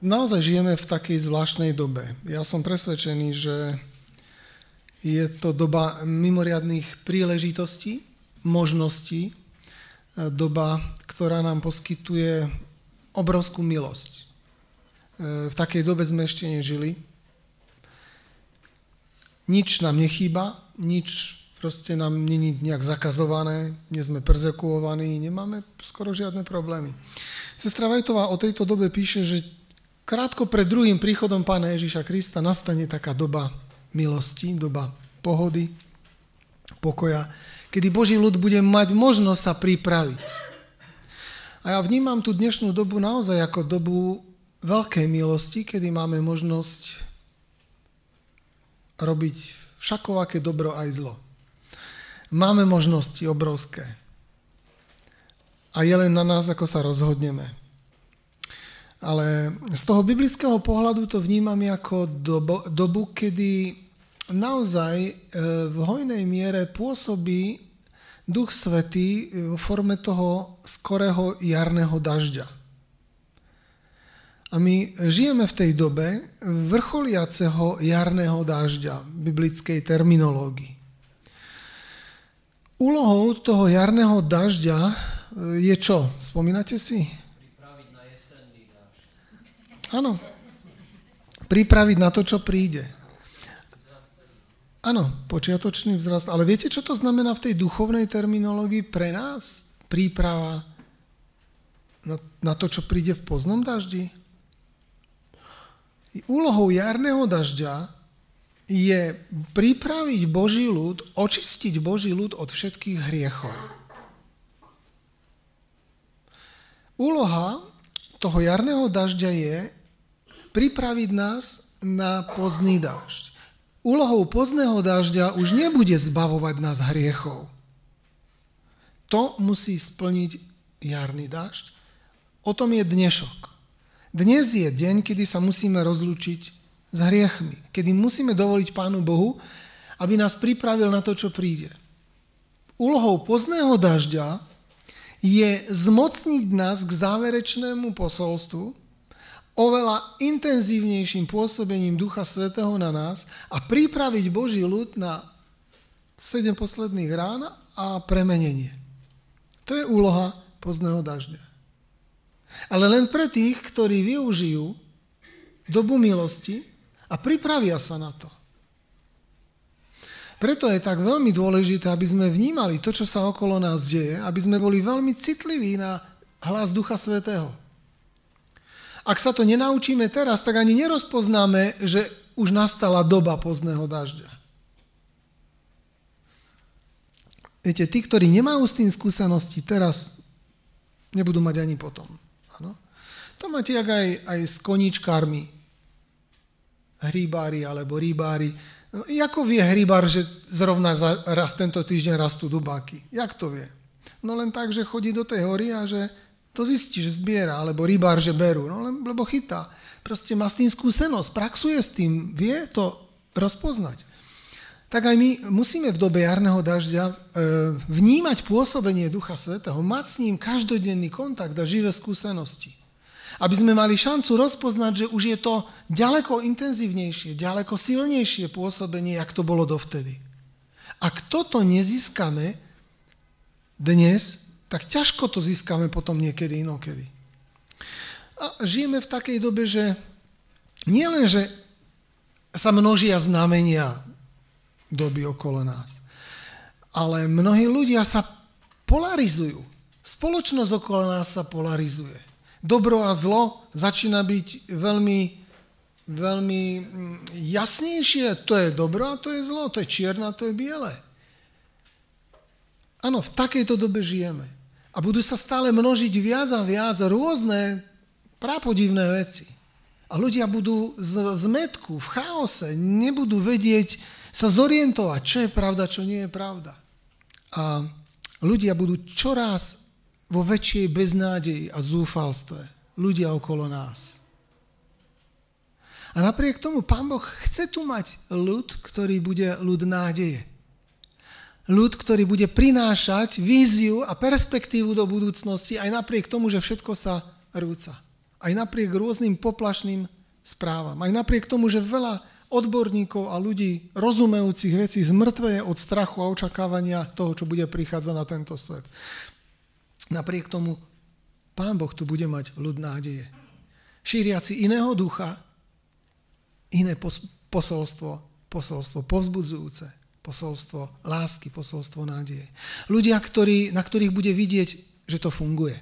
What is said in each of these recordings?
naozaj žijeme v takej zvláštnej dobe. Ja som presvedčený, že je to doba mimoriadných príležitostí, možností, doba, ktorá nám poskytuje obrovskú milosť. E, v takej dobe sme ešte nežili. Nič nám nechýba, nič proste nám není nejak zakazované, nie sme persekuovaní, nemáme skoro žiadne problémy. Sestra Vajtová o tejto dobe píše, že krátko pred druhým príchodom Pána Ježíša Krista nastane taká doba milosti, doba pohody, pokoja, kedy Boží ľud bude mať možnosť sa pripraviť. A ja vnímam tú dnešnú dobu naozaj ako dobu veľkej milosti, kedy máme možnosť robiť všakovaké dobro aj zlo. Máme možnosti obrovské. A je len na nás, ako sa rozhodneme. Ale z toho biblického pohľadu to vnímam ako dobu, dobu kedy naozaj e, v hojnej miere pôsobí Duch Svetý v forme toho skorého jarného dažďa. A my žijeme v tej dobe vrcholiaceho jarného dažďa v biblickej terminológii. Úlohou toho jarného dažďa e, je čo? Spomínate si? Pripraviť na jesenný dážď. Áno. Pripraviť na to, čo príde. Áno, počiatočný vzrast. Ale viete, čo to znamená v tej duchovnej terminológii pre nás? Príprava na, na to, čo príde v poznom daždi? Úlohou jarného dažďa je pripraviť Boží ľud, očistiť Boží ľud od všetkých hriechov. Úloha toho jarného dažďa je pripraviť nás na pozný dažď úlohou pozného dažďa už nebude zbavovať nás hriechov. To musí splniť jarný dažď. O tom je dnešok. Dnes je deň, kedy sa musíme rozlúčiť s hriechmi, kedy musíme dovoliť Pánu Bohu, aby nás pripravil na to, čo príde. Úlohou pozného dažďa je zmocniť nás k záverečnému posolstvu, oveľa intenzívnejším pôsobením Ducha Svetého na nás a pripraviť Boží ľud na sedem posledných rán a premenenie. To je úloha pozného dažďa. Ale len pre tých, ktorí využijú dobu milosti a pripravia sa na to. Preto je tak veľmi dôležité, aby sme vnímali to, čo sa okolo nás deje, aby sme boli veľmi citliví na hlas Ducha Svetého. Ak sa to nenaučíme teraz, tak ani nerozpoznáme, že už nastala doba pozného dažďa. Viete, tí, ktorí nemajú s tým skúsenosti teraz, nebudú mať ani potom. Ano? To máte jak aj, aj s koničkármi, hríbári alebo rýbári. No, ako vie hríbar, že zrovna za, raz tento týždeň rastú dubáky? Jak to vie? No len tak, že chodí do tej hory a že to zistí, že zbiera, alebo rybár, že berú, no lebo chytá. Proste má s tým skúsenosť, praxuje s tým, vie to rozpoznať. Tak aj my musíme v dobe jarného dažďa e, vnímať pôsobenie Ducha Svetého, mať s ním každodenný kontakt a živé skúsenosti. Aby sme mali šancu rozpoznať, že už je to ďaleko intenzívnejšie, ďaleko silnejšie pôsobenie, jak to bolo dovtedy. Ak toto nezískame dnes, tak ťažko to získame potom niekedy inokedy. A žijeme v takej dobe, že nie že sa množia znamenia doby okolo nás, ale mnohí ľudia sa polarizujú. Spoločnosť okolo nás sa polarizuje. Dobro a zlo začína byť veľmi, veľmi mm, jasnejšie. To je dobro a to je zlo, to je čierne a to je biele. Áno, v takejto dobe žijeme. A budú sa stále množiť viac a viac rôzne prápodivné veci. A ľudia budú z zmetku, v chaose, nebudú vedieť sa zorientovať, čo je pravda, čo nie je pravda. A ľudia budú čoraz vo väčšej beznádeji a zúfalstve. Ľudia okolo nás. A napriek tomu Pán Boh chce tu mať ľud, ktorý bude ľud nádeje ľud, ktorý bude prinášať víziu a perspektívu do budúcnosti aj napriek tomu, že všetko sa rúca. Aj napriek rôznym poplašným správam. Aj napriek tomu, že veľa odborníkov a ľudí rozumejúcich vecí zmrtveje od strachu a očakávania toho, čo bude prichádzať na tento svet. Napriek tomu Pán Boh tu bude mať ľud nádeje. Šíriaci iného ducha, iné posolstvo, posolstvo povzbudzujúce, posolstvo lásky, posolstvo nádeje. Ľudia, ktorí, na ktorých bude vidieť, že to funguje.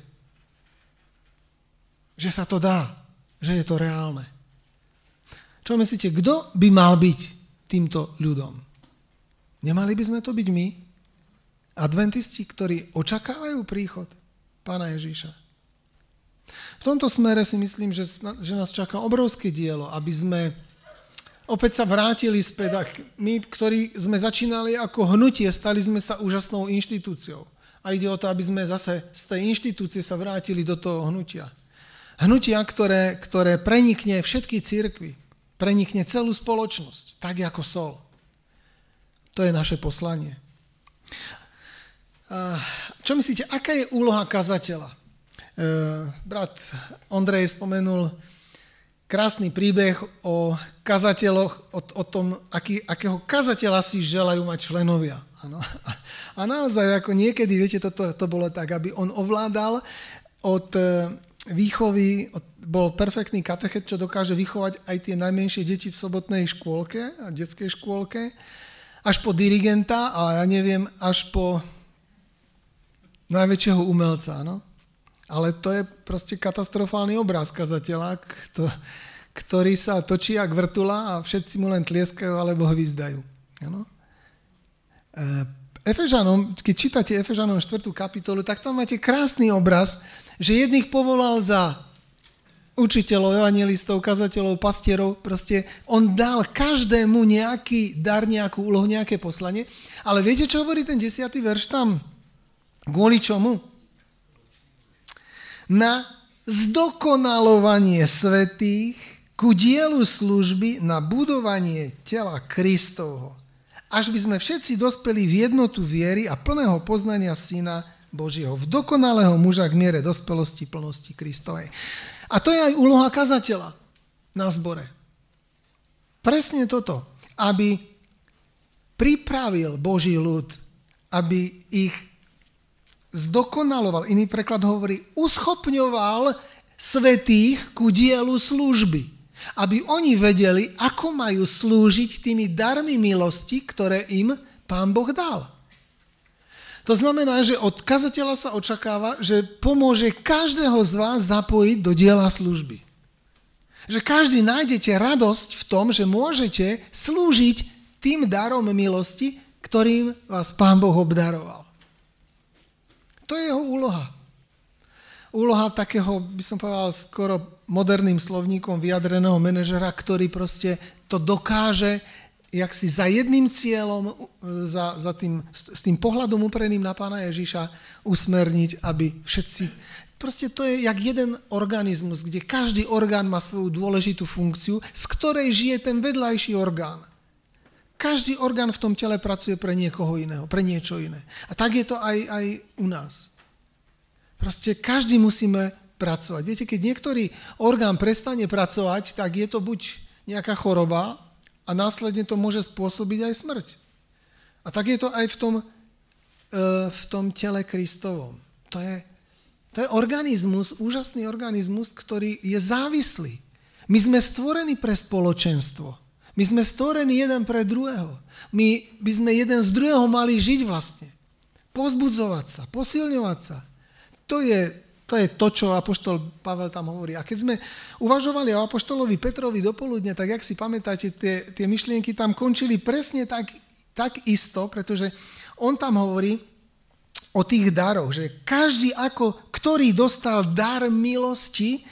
Že sa to dá, že je to reálne. Čo myslíte, kto by mal byť týmto ľudom? Nemali by sme to byť my? Adventisti, ktorí očakávajú príchod pána Ježíša. V tomto smere si myslím, že, že nás čaká obrovské dielo, aby sme opäť sa vrátili späť a my, ktorí sme začínali ako hnutie, stali sme sa úžasnou inštitúciou. A ide o to, aby sme zase z tej inštitúcie sa vrátili do toho hnutia. Hnutia, ktoré, ktoré prenikne všetky církvy, prenikne celú spoločnosť, tak ako sol. To je naše poslanie. Čo myslíte, aká je úloha kazateľa? Eh, brat Ondrej spomenul krásny príbeh o kazateľoch, o, o tom, aký, akého kazateľa si želajú mať členovia. Ano. A naozaj, ako niekedy, viete, toto to bolo tak, aby on ovládal od eh, výchovy, od, bol perfektný katechet, čo dokáže vychovať aj tie najmenšie deti v sobotnej škôlke, a detskej škôlke, až po dirigenta a ja neviem, až po najväčšieho umelca. No? Ale to je proste katastrofálny obraz kazateľa, ktorý sa točí jak vrtula a všetci mu len tlieskajú alebo hvízdajú. Ano? E, Efežanom, keď čítate Efežanom 4. kapitolu, tak tam máte krásny obraz, že jedných povolal za učiteľov, evangelistov, kazateľov, pastierov, proste on dal každému nejaký dar, nejakú úlohu, nejaké poslanie. Ale viete, čo hovorí ten 10. verš tam? Kvôli čomu? Na zdokonalovanie svetých ku dielu služby na budovanie tela Kristovho, až by sme všetci dospeli v jednotu viery a plného poznania Syna Božieho, v dokonalého muža k miere dospelosti plnosti Kristovej. A to je aj úloha kazateľa na zbore. Presne toto, aby pripravil Boží ľud, aby ich zdokonaloval, iný preklad hovorí, uschopňoval svetých ku dielu služby. Aby oni vedeli, ako majú slúžiť tými darmi milosti, ktoré im pán Boh dal. To znamená, že od kazateľa sa očakáva, že pomôže každého z vás zapojiť do diela služby. Že každý nájdete radosť v tom, že môžete slúžiť tým darom milosti, ktorým vás Pán Boh obdaroval. To je jeho úloha. Úloha takého, by som povedal, skoro moderným slovníkom vyjadreného manažera, ktorý proste to dokáže jak si za jedným cieľom, za, za tým, s tým pohľadom upreným na pána Ježíša usmerniť, aby všetci... Proste to je jak jeden organizmus, kde každý orgán má svoju dôležitú funkciu, z ktorej žije ten vedľajší orgán. Každý orgán v tom tele pracuje pre niekoho iného, pre niečo iné. A tak je to aj, aj u nás. Proste každý musíme pracovať. Viete, keď niektorý orgán prestane pracovať, tak je to buď nejaká choroba a následne to môže spôsobiť aj smrť. A tak je to aj v tom, e, v tom tele Kristovom. To je, to je organizmus, úžasný organizmus, ktorý je závislý. My sme stvorení pre spoločenstvo. My sme stvorení jeden pre druhého. My by sme jeden z druhého mali žiť vlastne. Pozbudzovať sa, posilňovať sa. To je, to je to, čo Apoštol Pavel tam hovorí. A keď sme uvažovali o Apoštolovi Petrovi dopoludne, tak jak si pamätáte, tie, tie myšlienky tam končili presne tak, tak isto, pretože on tam hovorí o tých daroch, že každý ako, ktorý dostal dar milosti,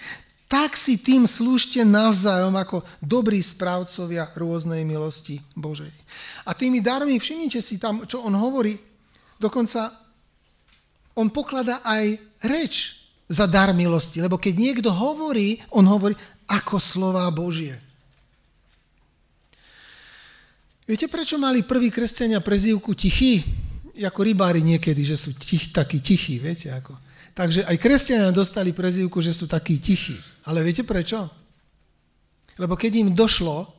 tak si tým slúžte navzájom ako dobrí správcovia rôznej milosti Božej. A tými darmi, všimnite si tam, čo on hovorí, dokonca on pokladá aj reč za dar milosti, lebo keď niekto hovorí, on hovorí ako slová Božie. Viete, prečo mali prví kresťania prezývku tichí? Ako rybári niekedy, že sú tich, takí tichí, viete, ako Takže aj kresťania dostali prezývku, že sú takí tichí. Ale viete prečo? Lebo keď im došlo,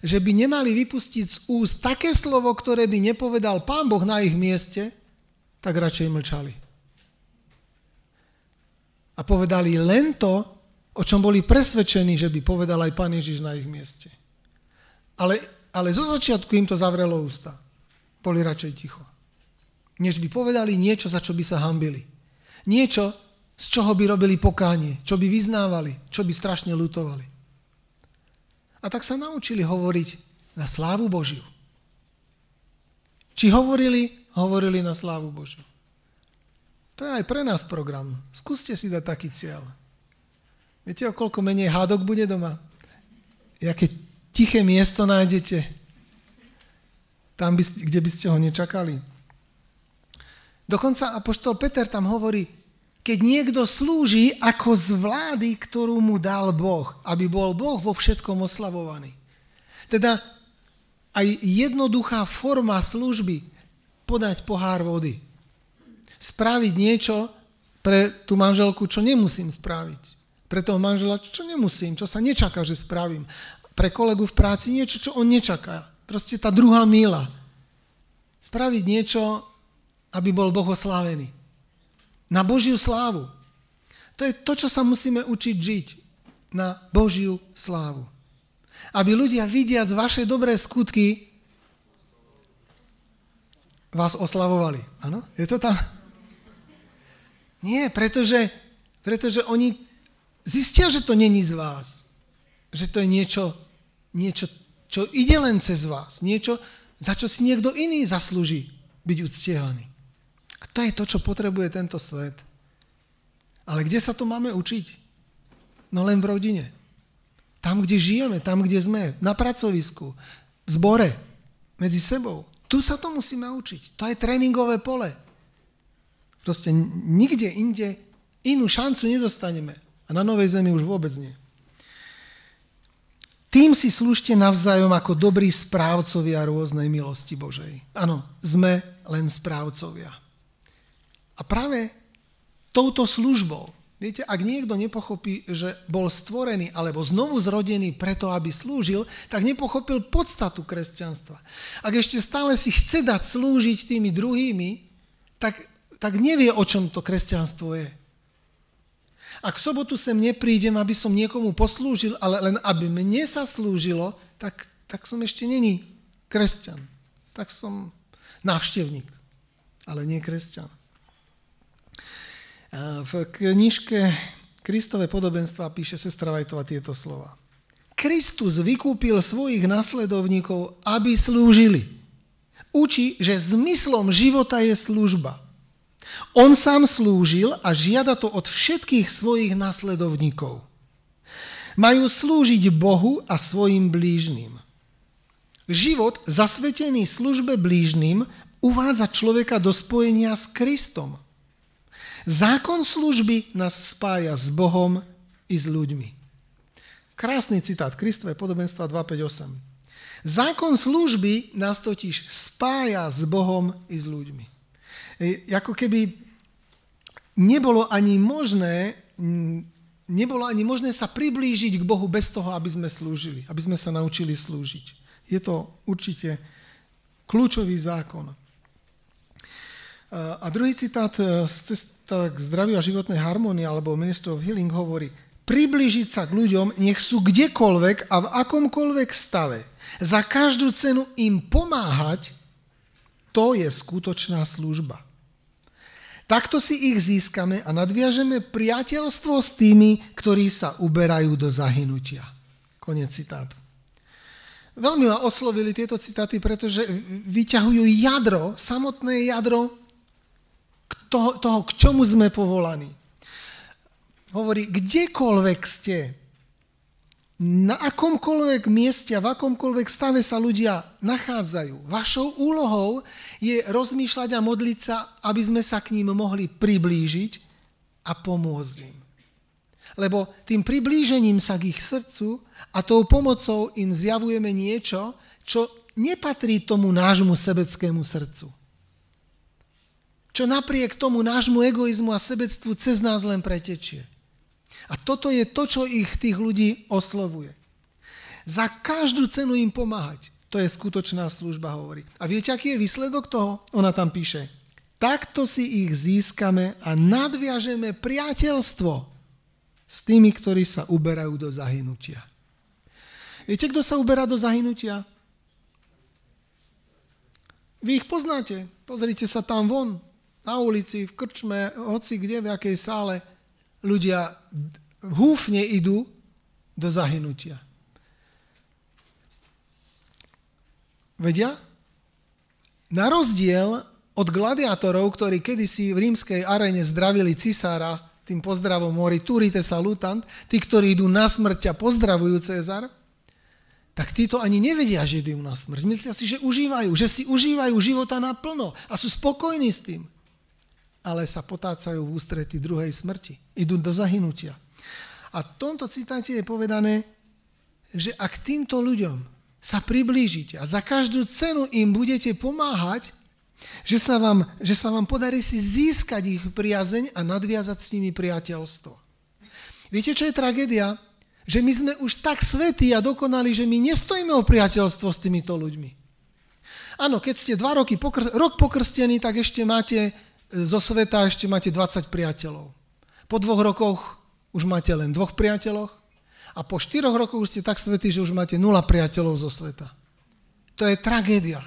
že by nemali vypustiť z úst také slovo, ktoré by nepovedal Pán Boh na ich mieste, tak radšej mlčali. A povedali len to, o čom boli presvedčení, že by povedal aj Pán Ježiš na ich mieste. Ale, ale zo začiatku im to zavrelo ústa. Boli radšej ticho. Než by povedali niečo, za čo by sa hambili. Niečo, z čoho by robili pokánie, čo by vyznávali, čo by strašne lutovali. A tak sa naučili hovoriť na slávu Božiu. Či hovorili, hovorili na slávu Božiu. To je aj pre nás program. Skúste si dať taký cieľ. Viete, o koľko menej hádok bude doma? Jaké tiché miesto nájdete? Tam, by, kde by ste ho nečakali. Dokonca apoštol Peter tam hovorí, keď niekto slúži ako z vlády, ktorú mu dal Boh, aby bol Boh vo všetkom oslavovaný. Teda aj jednoduchá forma služby, podať pohár vody, spraviť niečo pre tú manželku, čo nemusím spraviť. Pre toho manžela, čo nemusím, čo sa nečaká, že spravím. Pre kolegu v práci niečo, čo on nečaká. Proste tá druhá míla. Spraviť niečo, aby bol Boh oslávený na Božiu slávu. To je to, čo sa musíme učiť žiť. Na Božiu slávu. Aby ľudia vidia z vaše dobré skutky vás oslavovali. Áno? Je to tam? Nie, pretože, pretože oni zistia, že to není z vás. Že to je niečo, niečo, čo ide len cez vás. Niečo, za čo si niekto iný zaslúži byť uctievaný. A to je to, čo potrebuje tento svet. Ale kde sa to máme učiť? No len v rodine. Tam, kde žijeme, tam, kde sme, na pracovisku, v zbore, medzi sebou. Tu sa to musíme učiť. To je tréningové pole. Proste nikde inde inú šancu nedostaneme. A na Novej Zemi už vôbec nie. Tým si slúžte navzájom ako dobrí správcovia rôznej milosti Božej. Áno, sme len správcovia. A práve touto službou, viete, ak niekto nepochopí, že bol stvorený alebo znovu zrodený preto, aby slúžil, tak nepochopil podstatu kresťanstva. Ak ešte stále si chce dať slúžiť tými druhými, tak, tak nevie, o čom to kresťanstvo je. Ak v sobotu sem neprídem, aby som niekomu poslúžil, ale len aby mne sa slúžilo, tak, tak som ešte není kresťan. Tak som návštevník, ale nie kresťan. V knižke Kristové podobenstva píše sestra Vajtova tieto slova. Kristus vykúpil svojich nasledovníkov, aby slúžili. Učí, že zmyslom života je služba. On sám slúžil a žiada to od všetkých svojich nasledovníkov. Majú slúžiť Bohu a svojim blížnym. Život zasvetený službe blížnym uvádza človeka do spojenia s Kristom – Zákon služby nás spája s Bohom i s ľuďmi. Krásny citát, Kristové podobenstva 258. Zákon služby nás totiž spája s Bohom i s ľuďmi. E, ako keby nebolo ani možné, nebolo ani možné sa priblížiť k Bohu bez toho, aby sme slúžili, aby sme sa naučili slúžiť. Je to určite kľúčový zákon. A druhý citát e, z cesta k zdraviu a životnej harmonii alebo Minister of Healing hovorí, priblížiť sa k ľuďom, nech sú kdekoľvek a v akomkoľvek stave. Za každú cenu im pomáhať, to je skutočná služba. Takto si ich získame a nadviažeme priateľstvo s tými, ktorí sa uberajú do zahynutia. Konec citátu. Veľmi ma oslovili tieto citáty, pretože vyťahujú jadro, samotné jadro toho, k čomu sme povolaní. Hovorí, kdekoľvek ste, na akomkoľvek mieste a v akomkoľvek stave sa ľudia nachádzajú. Vašou úlohou je rozmýšľať a modliť sa, aby sme sa k ním mohli priblížiť a pomôcť im. Lebo tým priblížením sa k ich srdcu a tou pomocou im zjavujeme niečo, čo nepatrí tomu nášmu sebeckému srdcu. čo napriek tomu nášmu egoizmu a sebectvu cez nás len pretečie. A toto je to, čo ich tých ľudí oslovuje. Za každú cenu im pomáhať. To je skutočná služba, hovorí. A viete, aký je výsledok toho? Ona tam píše. Takto si ich získame a nadviažeme priateľstvo s tými, ktorí sa uberajú do zahynutia. Viete, kto sa uberá do zahynutia? Vy ich poznáte. Pozrite sa tam von, na ulici, v krčme, hoci kde, v akej sále. Ľudia húfne idú do zahynutia. Vedia? Na rozdiel od gladiátorov, ktorí kedysi v rímskej arene zdravili cisára tým pozdravom mori turite salutant, tí, ktorí idú na smrť a pozdravujú Cezar, tak títo ani nevedia, že idú na smrť. Myslia si, že užívajú, že si užívajú života naplno a sú spokojní s tým. Ale sa potácajú v ústrety druhej smrti. Idú do zahynutia. A v tomto citáte je povedané, že ak týmto ľuďom sa priblížite a za každú cenu im budete pomáhať, že sa vám, že sa vám podarí si získať ich priazeň a nadviazať s nimi priateľstvo. Viete, čo je tragédia? Že my sme už tak svetí a dokonali, že my nestojíme o priateľstvo s týmito ľuďmi. Áno, keď ste dva roky pokr- rok pokrstení, tak ešte máte zo sveta ešte máte 20 priateľov. Po dvoch rokoch už máte len dvoch priateľoch a po štyroch rokoch už ste tak svetí, že už máte nula priateľov zo sveta. To je tragédia.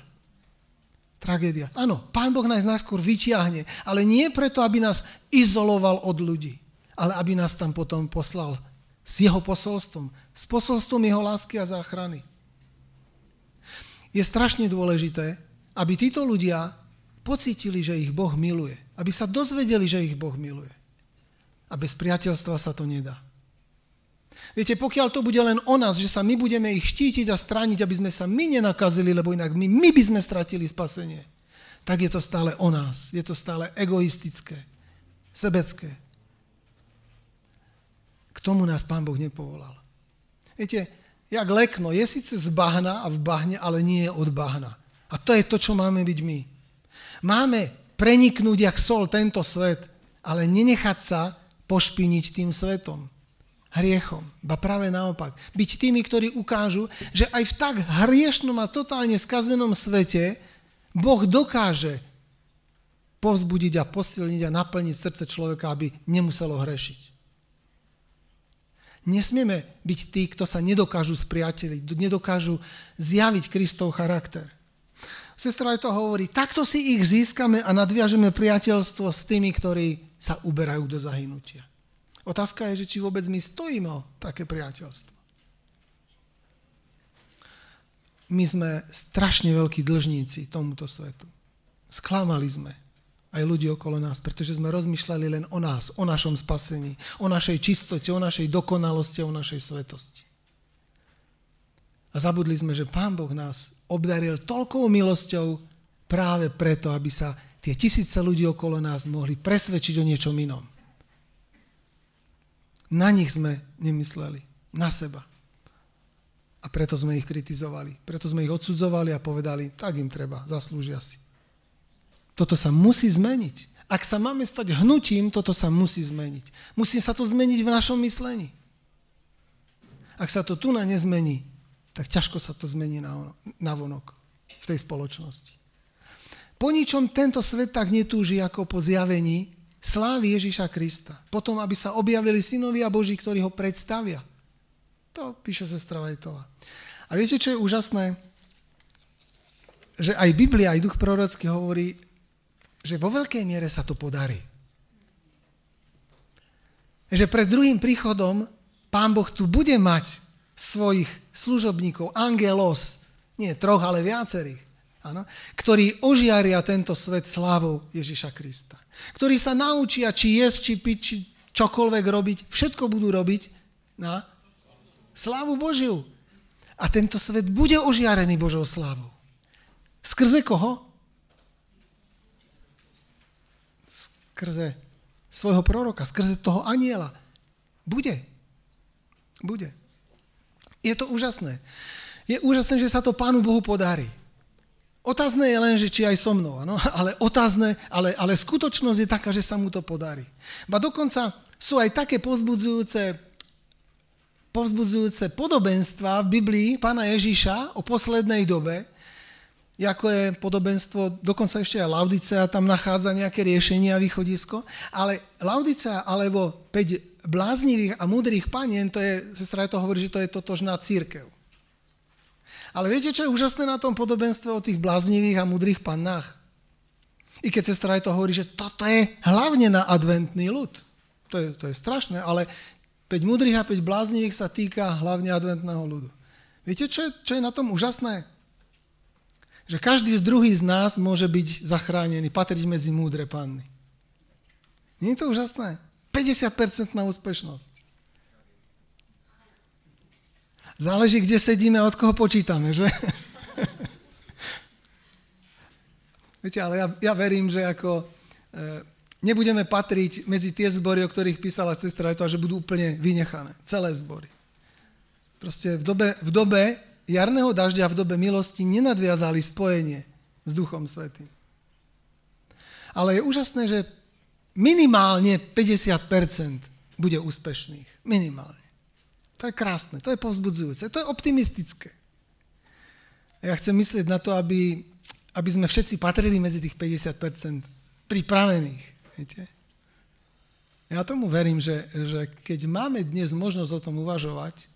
Tragédia. Áno, Pán Boh nás najskôr vyťahne, ale nie preto, aby nás izoloval od ľudí, ale aby nás tam potom poslal s jeho posolstvom, s posolstvom jeho lásky a záchrany. Je strašne dôležité, aby títo ľudia pocítili, že ich Boh miluje. Aby sa dozvedeli, že ich Boh miluje. A bez priateľstva sa to nedá. Viete, pokiaľ to bude len o nás, že sa my budeme ich štítiť a strániť, aby sme sa my nenakazili, lebo inak my, my by sme stratili spasenie, tak je to stále o nás. Je to stále egoistické, sebecké. K tomu nás Pán Boh nepovolal. Viete, jak lekno, je síce z bahna a v bahne, ale nie je od bahna. A to je to, čo máme byť my. Máme preniknúť jak sol tento svet, ale nenechať sa pošpiniť tým svetom hriechom. Ba práve naopak. Byť tými, ktorí ukážu, že aj v tak hriešnom a totálne skazenom svete Boh dokáže povzbudiť a posilniť a naplniť srdce človeka, aby nemuselo hrešiť. Nesmieme byť tí, kto sa nedokážu spriateliť, nedokážu zjaviť Kristov charakter. Sestra aj to hovorí, takto si ich získame a nadviažeme priateľstvo s tými, ktorí sa uberajú do zahynutia. Otázka je, že či vôbec my stojíme o také priateľstvo. My sme strašne veľkí dlžníci tomuto svetu. Sklamali sme aj ľudí okolo nás, pretože sme rozmýšľali len o nás, o našom spasení, o našej čistote, o našej dokonalosti, o našej svetosti. A zabudli sme, že Pán Boh nás obdaril toľkou milosťou práve preto, aby sa tie tisíce ľudí okolo nás mohli presvedčiť o niečom inom. Na nich sme nemysleli, na seba. A preto sme ich kritizovali. Preto sme ich odsudzovali a povedali, tak im treba, zaslúžia si. Toto sa musí zmeniť. Ak sa máme stať hnutím, toto sa musí zmeniť. Musí sa to zmeniť v našom myslení. Ak sa to tu na nezmení, tak ťažko sa to zmení na, na vonok v tej spoločnosti. Po ničom tento svet tak netúži ako po zjavení slávy Ježíša Krista. Potom, aby sa objavili synovia Boží, ktorí ho predstavia. To píše sestra Vajtová. A viete, čo je úžasné? Že aj Biblia, aj duch prorocký hovorí, že vo veľkej miere sa to podarí. Že pred druhým príchodom Pán Boh tu bude mať svojich služobníkov, angelos, nie troch, ale viacerých Áno? ktorí ožiaria tento svet slávou Ježiša Krista. Ktorí sa naučia, či jesť, či piť, či čokoľvek robiť, všetko budú robiť na slávu Božiu. A tento svet bude ožiarený Božou slávou. Skrze koho? Skrze svojho proroka, skrze toho aniela. Bude. Bude. Je to úžasné. Je úžasné, že sa to Pánu Bohu podarí. Otázne je len, že či aj so mnou, ano? ale otázne, ale, ale skutočnosť je taká, že sa mu to podarí. Ba dokonca sú aj také povzbudzujúce, povzbudzujúce podobenstva v Biblii pána Ježíša o poslednej dobe, ako je podobenstvo, dokonca ešte aj Laudicea tam nachádza nejaké riešenie a východisko, ale Laudicea alebo 5 bláznivých a múdrych panien, to je, sestra to hovorí, že to je totožná církev. Ale viete, čo je úžasné na tom podobenstve o tých bláznivých a mudrých pannách? I keď sestra to hovorí, že toto je hlavne na adventný ľud. To je, to je strašné, ale 5 mudrých a 5 bláznivých sa týka hlavne adventného ľudu. Viete, čo je, čo je na tom úžasné? Že každý z druhý z nás môže byť zachránený, patriť medzi múdre panny. Nie je to úžasné? 50% na úspešnosť. Záleží, kde sedíme a od koho počítame, že? Viete, ale ja, ja verím, že ako e, nebudeme patriť medzi tie zbory, o ktorých písala sestra, to, že budú úplne vynechané. Celé zbory. Proste v dobe, v dobe jarného dažďa, v dobe milosti nenadviazali spojenie s Duchom Svetým. Ale je úžasné, že minimálne 50% bude úspešných. Minimálne. To je krásne, to je povzbudzujúce, to je optimistické. Ja chcem myslieť na to, aby, aby sme všetci patrili medzi tých 50% pripravených. Viete? Ja tomu verím, že, že keď máme dnes možnosť o tom uvažovať,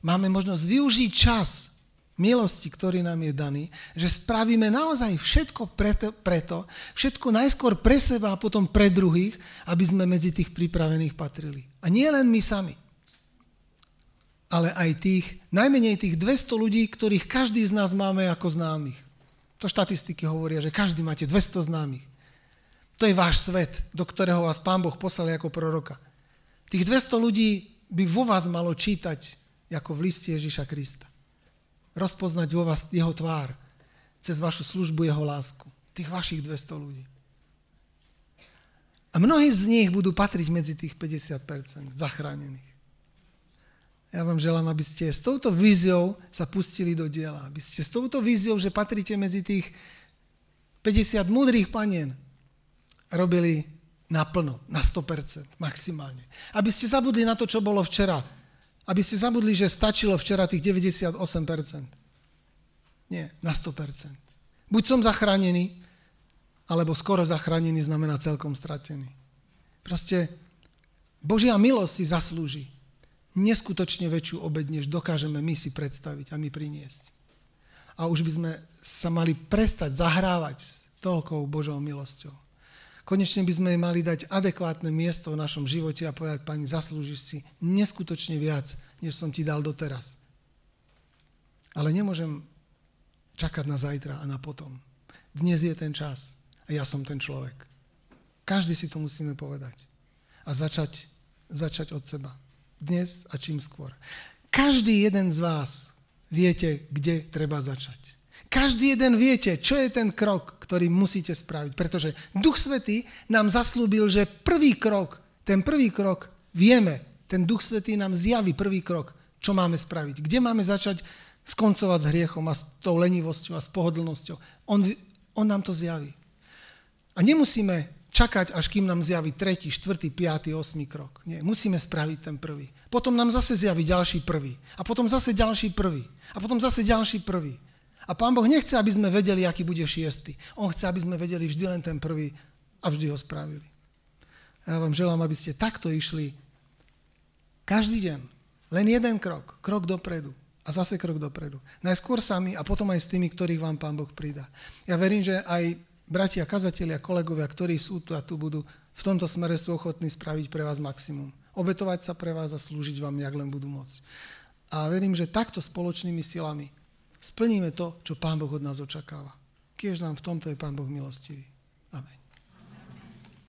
máme možnosť využiť čas milosti, ktorý nám je daný, že spravíme naozaj všetko preto, preto, všetko najskôr pre seba a potom pre druhých, aby sme medzi tých pripravených patrili. A nie len my sami ale aj tých, najmenej tých 200 ľudí, ktorých každý z nás máme ako známych. To štatistiky hovoria, že každý máte 200 známych. To je váš svet, do ktorého vás Pán Boh poslal ako proroka. Tých 200 ľudí by vo vás malo čítať ako v liste Ježiša Krista. Rozpoznať vo vás jeho tvár cez vašu službu, jeho lásku. Tých vašich 200 ľudí. A mnohí z nich budú patriť medzi tých 50% zachránených. Ja vám želám, aby ste s touto víziou sa pustili do diela. Aby ste s touto víziou, že patríte medzi tých 50 múdrych panien, robili naplno, na 100%, maximálne. Aby ste zabudli na to, čo bolo včera. Aby ste zabudli, že stačilo včera tých 98%. Nie, na 100%. Buď som zachránený, alebo skoro zachránený znamená celkom stratený. Proste Božia milosť si zaslúži neskutočne väčšiu obed, než dokážeme my si predstaviť a my priniesť. A už by sme sa mali prestať zahrávať s toľkou Božou milosťou. Konečne by sme jej mali dať adekvátne miesto v našom živote a povedať, pani, zaslúžiš si neskutočne viac, než som ti dal doteraz. Ale nemôžem čakať na zajtra a na potom. Dnes je ten čas a ja som ten človek. Každý si to musíme povedať. A začať, začať od seba dnes a čím skôr. Každý jeden z vás viete, kde treba začať. Každý jeden viete, čo je ten krok, ktorý musíte spraviť, pretože Duch Svetý nám zaslúbil, že prvý krok, ten prvý krok vieme, ten Duch Svetý nám zjaví prvý krok, čo máme spraviť, kde máme začať skoncovať s hriechom a s tou lenivosťou a s pohodlnosťou. On, on nám to zjaví. A nemusíme čakať, až kým nám zjaví tretí, štvrtý, piatý, osmý krok. Nie, musíme spraviť ten prvý. Potom nám zase zjaví ďalší prvý. A potom zase ďalší prvý. A potom zase ďalší prvý. A Pán Boh nechce, aby sme vedeli, aký bude šiestý. On chce, aby sme vedeli vždy len ten prvý a vždy ho spravili. Ja vám želám, aby ste takto išli každý deň. Len jeden krok. Krok dopredu. A zase krok dopredu. Najskôr sami a potom aj s tými, ktorých vám Pán Boh pridá. Ja verím, že aj bratia, kazatelia, kolegovia, ktorí sú tu a tu budú, v tomto smere sú ochotní spraviť pre vás maximum. Obetovať sa pre vás a slúžiť vám, jak len budú môcť. A verím, že takto spoločnými silami splníme to, čo Pán Boh od nás očakáva. Kiež nám v tomto je Pán Boh milostivý.